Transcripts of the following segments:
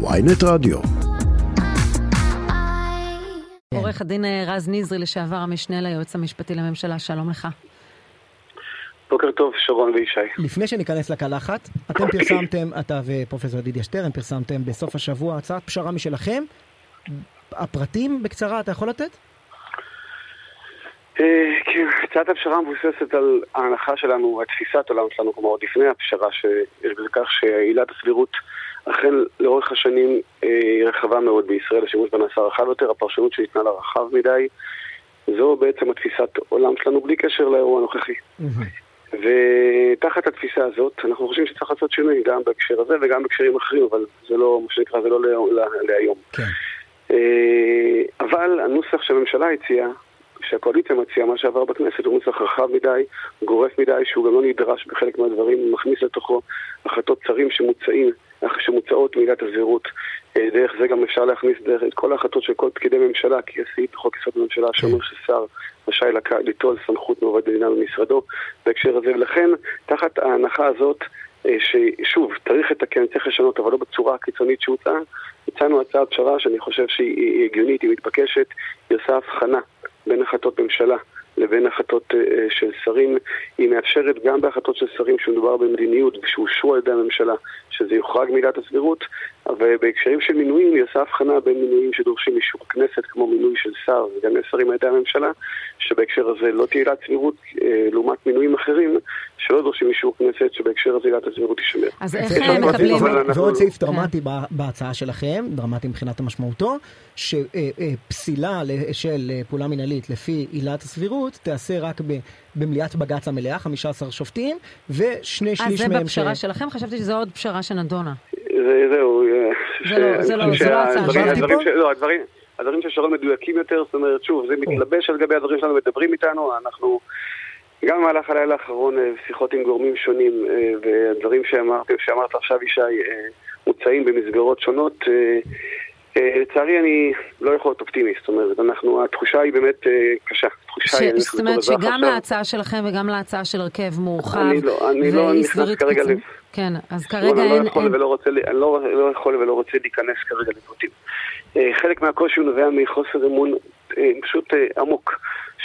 ויינט רדיו. עורך הדין אה, רז נזרי, לשעבר המשנה ליועץ המשפטי לממשלה, שלום לך. בוקר טוב, שרון וישי. לפני שניכנס לקלחת, אתם פרסמתם, אתה ופרופסור ידידיה שטרן, פרסמתם בסוף השבוע הצעת פשרה משלכם. הפרטים בקצרה אתה יכול לתת? אה, כן, הצעת הפשרה מבוססת על ההנחה שלנו, התפיסת עולם שלנו, כלומר עוד לפני הפשרה, שיש בזה כך שעילת הסבירות אכן לאורך השנים אה, היא רחבה מאוד בישראל, השימוש בה נעשה רחב יותר, הפרשנות שניתנה לה רחב מדי. זו בעצם התפיסת עולם שלנו בלי קשר לאירוע הנוכחי. ותחת התפיסה הזאת, אנחנו חושבים שצריך לעשות שינוי גם בהקשר הזה וגם בהקשרים אחרים, אבל זה לא, מה שנקרא, זה לא להיום. כן. אה, אבל הנוסח שהממשלה הציעה, שהקואליציה מציעה, מה שעבר בכנסת, הוא נוסח רחב מדי, גורף מדי, שהוא גם לא נדרש בחלק מהדברים, מכניס לתוכו החלטות שרים שמוצאים, שמוצעות מעילת הזהירות. אה, דרך זה גם אפשר להכניס דרך את כל ההחלטות של כל פקידי ממשלה, כי יש סעיף בחוק יסוד הממשלה שאומר ששר רשאי ליטול סמכות מעובד מדינה במשרדו בהקשר הזה, ולכן תחת ההנחה הזאת אה, ששוב, צריך לתקן, צריך לשנות, אבל לא בצורה הקיצונית שהוצעה, הצענו הצעת פשרה שאני חושב שהיא הגיונית, היא מתבקשת, היא עושה הבחנה בין החלטות ממשלה לבין החלטות uh, של שרים. היא מאפשרת גם בהחלטות של שרים שמדובר במדיניות ושאושרו על ידי הממשלה, שזה יוחרג מעילת הסבירות, אבל בהקשרים של מינויים היא עושה הבחנה בין מינויים שדורשים אישור הכנסת, כמו מינוי של שר וגם שרים על ידי הממשלה, שבהקשר הזה לא תהיה עילת סבירות, uh, לעומת מינויים אחרים שלא דורשים אישור כנסת, שבהקשר הזה עילת הסבירות תישמר. אז איך הם מקבלים... ועוד סעיף דרמטי בהצעה שלכם, דרמטי מבחינת משמעותו, שפסילה של פעולה מינהלית לפי עילת הסבירות תיעשה רק במליאת בג"ץ המלאה, 15 שופטים, ושני שליש מהם... אז זה בפשרה שלכם? חשבתי שזו עוד פשרה שנדונה. זהו. זה לא ההצעה לא, הדברים של שרון מדויקים יותר, זאת אומרת, שוב, זה מתלבש על גבי הדברים שלנו, מדברים איתנו, אנחנו... גם במהלך הלילה האחרון שיחות עם גורמים שונים והדברים שאמרת, שאמרת עכשיו ישי מוצאים במסגרות שונות לצערי אני לא יכול להיות אופטימי, זאת אומרת, אנחנו, התחושה היא באמת קשה. ש... זאת אומרת שגם להצעה שלכם וגם להצעה של הרכב מורחב אני לא, אני לא נכנס כרגע לב. כן, אז כרגע אין... אני לא, לא יכול ולא רוצה להיכנס כרגע לפרטים. חלק מהקושי נובע מחוסר אמון פשוט עמוק.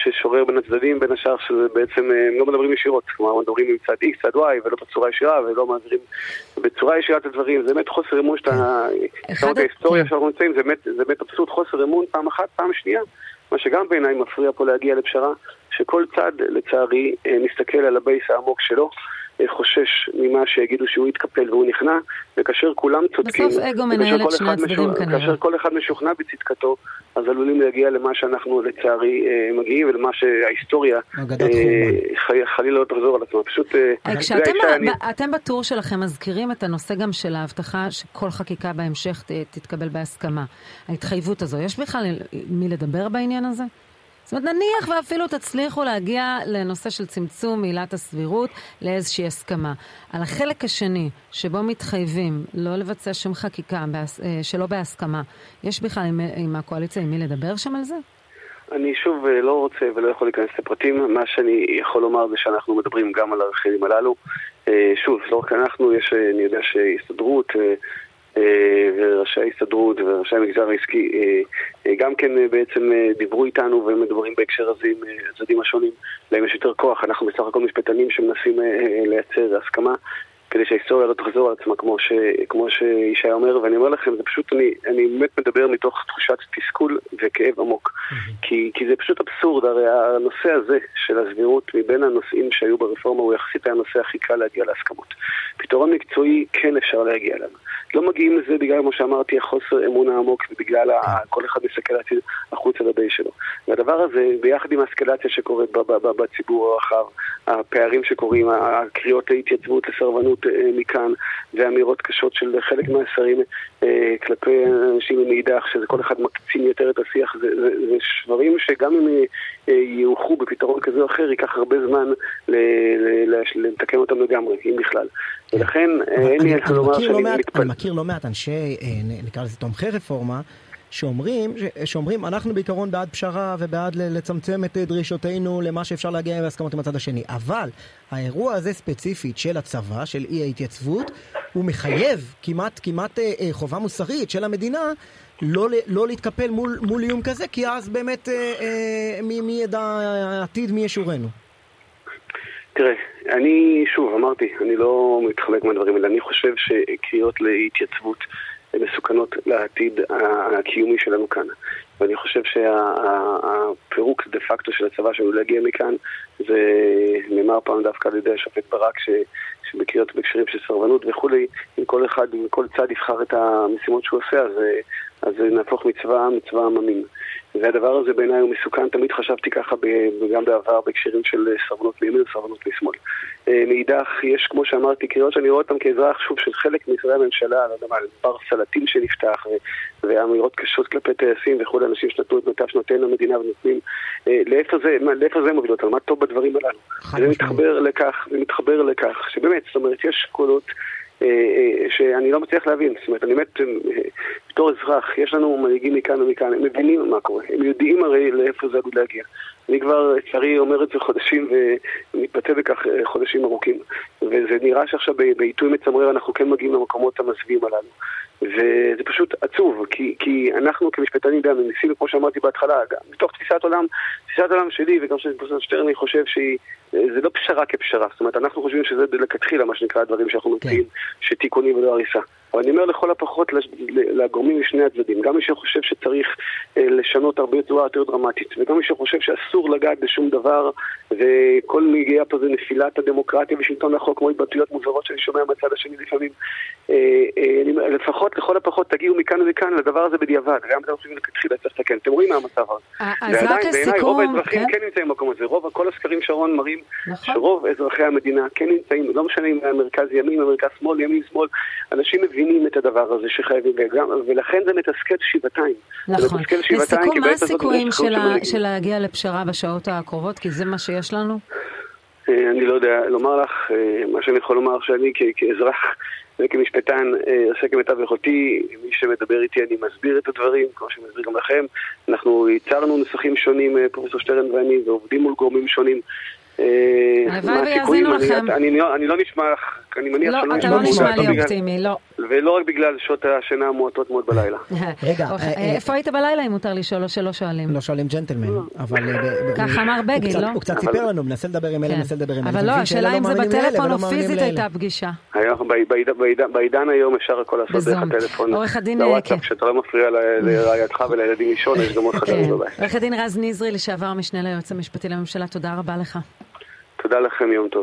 ששורר בין הצדדים, בין השאר שזה בעצם, הם לא מדברים ישירות, כלומר מדברים עם צד X, צד Y, ולא בצורה ישירה, ולא מעבירים בצורה ישירה את הדברים, זה באמת חוסר אמון שאתה, את ההיסטוריה שאנחנו נמצאים, זה באמת אבסורד חוסר אמון פעם אחת, פעם שנייה, מה שגם בעיניי מפריע פה להגיע לפשרה, שכל צד לצערי מסתכל על הבייס העמוק שלו. חושש ממה שיגידו שהוא יתקפל והוא נכנע, וכאשר כולם צודקים, בסוף אגו מנהל את שני הצדדים כנראה. כאשר כל אחד משוכנע בצדקתו, אז עלולים להגיע למה שאנחנו לצערי מגיעים ולמה שההיסטוריה חלילה לא תחזור על עצמה. פשוט... כשאתם בטור שלכם מזכירים את הנושא גם של ההבטחה שכל חקיקה בהמשך תתקבל בהסכמה. ההתחייבות הזו, יש בכלל מי לדבר בעניין הזה? זאת אומרת, נניח ואפילו תצליחו להגיע לנושא של צמצום עילת הסבירות לאיזושהי הסכמה. על החלק השני, שבו מתחייבים לא לבצע שום חקיקה שלא בהסכמה, יש בכלל עם, עם הקואליציה עם מי לדבר שם על זה? אני שוב לא רוצה ולא יכול להיכנס לפרטים. מה שאני יכול לומר זה שאנחנו מדברים גם על הרכיבים הללו. שוב, לא רק אנחנו, יש, אני יודע שהסתדרות... וראשי ההסתדרות וראשי המגזר העסקי גם כן בעצם דיברו איתנו ומדברים בהקשר הזה עם הצדדים השונים, להם יש יותר כוח, אנחנו בסך הכל משפטנים שמנסים לייצר הסכמה כדי שההיסטוריה לא תחזור על עצמה כמו, ש, כמו שישי אומר, ואני אומר לכם, זה פשוט, אני, אני באמת מדבר מתוך תחושת תסכול וכאב עמוק. Mm-hmm. כי, כי זה פשוט אבסורד, הרי הנושא הזה של הסבירות מבין הנושאים שהיו ברפורמה הוא יחסית היה הנושא הכי קל להגיע להסכמות. פתרון מקצועי כן אפשר להגיע אליו. לא מגיעים לזה בגלל, כמו שאמרתי, החוסר אמון העמוק ובגלל כל אחד מסתכל החוצה לבי שלו. והדבר הזה, ביחד עם האסקלציה שקורית בציבור הרחב, הפערים שקורים, הקריאות להתייצבות, לסרבנות מכאן, ואמירות קשות של חלק מהשרים כלפי אנשים מאידך, שזה כל אחד מקצין יותר את השיח, זה, זה, זה שברים שגם אם יאוחרו בפתרון כזה או אחר, ייקח הרבה זמן לתקן אותם לגמרי, אם בכלל. ולכן אין לי איך לומר שאני מתפלא. אני מכיר לא מעט אנשי, נקרא לזה תומכי רפורמה, שאומרים, שאומרים אנחנו בעיקרון בעד פשרה ובעד לצמצם את דרישותינו למה שאפשר להגיע בהסכמות עם הצד השני. אבל האירוע הזה ספציפית של הצבא, של אי ההתייצבות, הוא מחייב כמעט, כמעט אה, אה, חובה מוסרית של המדינה לא, לא להתקפל מול, מול איום כזה, כי אז באמת אה, אה, מי, מי ידע העתיד, מי ישורנו. תראה, אני, שוב, אמרתי, אני לא מתחלק מהדברים האלה. אני חושב שקריאות להתייצבות מסוכנות לעתיד הקיומי שלנו כאן. ואני חושב שהפירוק דה פקטו של הצבא שלנו להגיע מכאן, זה נאמר פעם דווקא על ידי השופט ברק, ש, שבקריאות בהקשרים של סרבנות וכולי, אם כל אחד, אם כל צד יבחר את המשימות שהוא עושה, אז, אז נהפוך מצווה, מצווה עממים. והדבר הזה בעיניי הוא מסוכן, תמיד חשבתי ככה גם בעבר בהקשרים של סרבנות מימין וסרבנות משמאל. אה, מאידך, יש כמו שאמרתי קריאות שאני רואה אותן כאזרח, שוב, של חלק משרי הממשלה, לא יודע מה, בר סלטים שנפתח, ואמירות קשות כלפי טייסים וכולי, אנשים שנתנו את מיטב שנותיהם למדינה ונותנים, אה, לאיפה זה, מה, לאיפה זה מוביל אותנו, מה טוב בדברים הללו. זה מתחבר לכך, זה מתחבר לכך, שבאמת, זאת אומרת, יש קולות שאני לא מצליח להבין. זאת אומרת, אני באמת, אה, בתור אזרח, יש לנו מנהיגים מכאן ומכאן, הם מבינים מה קורה, הם יודעים הרי לאיפה זה עלול להגיע. אני כבר, לצערי, אומר את זה חודשים ומתבטא בכך חודשים ארוכים. וזה נראה שעכשיו בעיתוי מצמרר אנחנו כן מגיעים למקומות המזוויעים הללו. וזה פשוט עצוב, כי, כי אנחנו כמשפטנים גם ניסינו, כמו שאמרתי בהתחלה, גם מתוך תפיסת עולם, תפיסת עולם שלי וגם של פרופסור שטרן, אני חושב שהיא, זה לא פשרה כפשרה, זאת אומרת, אנחנו חושבים שזה לכתחילה מה שנקרא הדברים שאנחנו כן. מציעים, שתיקונים ולא הריסה. אבל אני אומר לכל הפחות לגורמים משני הצדדים, גם מי שחושב שצריך אה, לשנות הרבה בצורה יותר דרמטית, וגם מי שחושב שאסור לגעת בשום דבר, וכל מגיעה פה זה נפילת הדמוקרטיה ושלטון החוק, כמו התבטאויות מוזרות שאני שומע מהצד השני לפעמים. אה, אה, לפחות, לכל הפחות, תגיעו מכאן ומכאן לדבר הזה בדיעבד, גם אתם חושבים לכתחילה צריך לתקן. אתם רואים מה המצב הזה. אז רק לסיכום, רוב האזרחים כן, כן נמצאים במקום הזה, רוב, כל הסקרים שרון מראים נכון. שרוב אזרחי המדינה כן נמצאים, לא משנה אם המרכז ימין, המרכז שמאל, ימין שמאל, אנשים מבינים מבינים את הדבר הזה שחייבים, וגם, ולכן זה מתסכל שבעתיים. נכון. לסיכום, מה הסיכויים של להגיע לפשרה בשעות הקרובות? כי זה מה שיש לנו? אה, אני לא יודע לומר לך, אה, מה שאני יכול לומר שאני כאזרח וכמשפטן אה, עושה כמיטב יכולתי, מי שמדבר איתי אני מסביר את הדברים, כמו שאני מסביר גם לכם. אנחנו ייצרנו נוסחים שונים, פרופסור שטרן ואני, ועובדים מול גורמים שונים. הלוואי ויאזינו לכם. אני לא נשמע, אני מניח שלא נשמע... לא, אתה לא נשמע לי אופטימי, לא. ולא רק בגלל שעות השינה המועטות מאוד בלילה. רגע, אוקיי, אה, איפה היית בלילה אם מותר לשאול או שלא שואלים? לא שואלים ג'נטלמן, אבל... אה, ככה אמר בגין, לא? הוא קצת סיפר לנו, מנסה לדבר עם אלה, כן. מנסה לדבר עם אלה. אבל לא, השאלה אם זה בטלפון או פיזית הייתה פגישה. בעידן היום אפשר הכל לעשות דרך הטלפון. עורך הדין... לוואטסאפ, כשאתה לא מפריע לרעייתך ולילדים לישון, יש גם עוד חדרים כן. בבית. עורך הדין רז נזרי, לשעבר משנה ליועץ המשפטי לממשלה, תודה רבה לך. תודה לכם, יום טוב.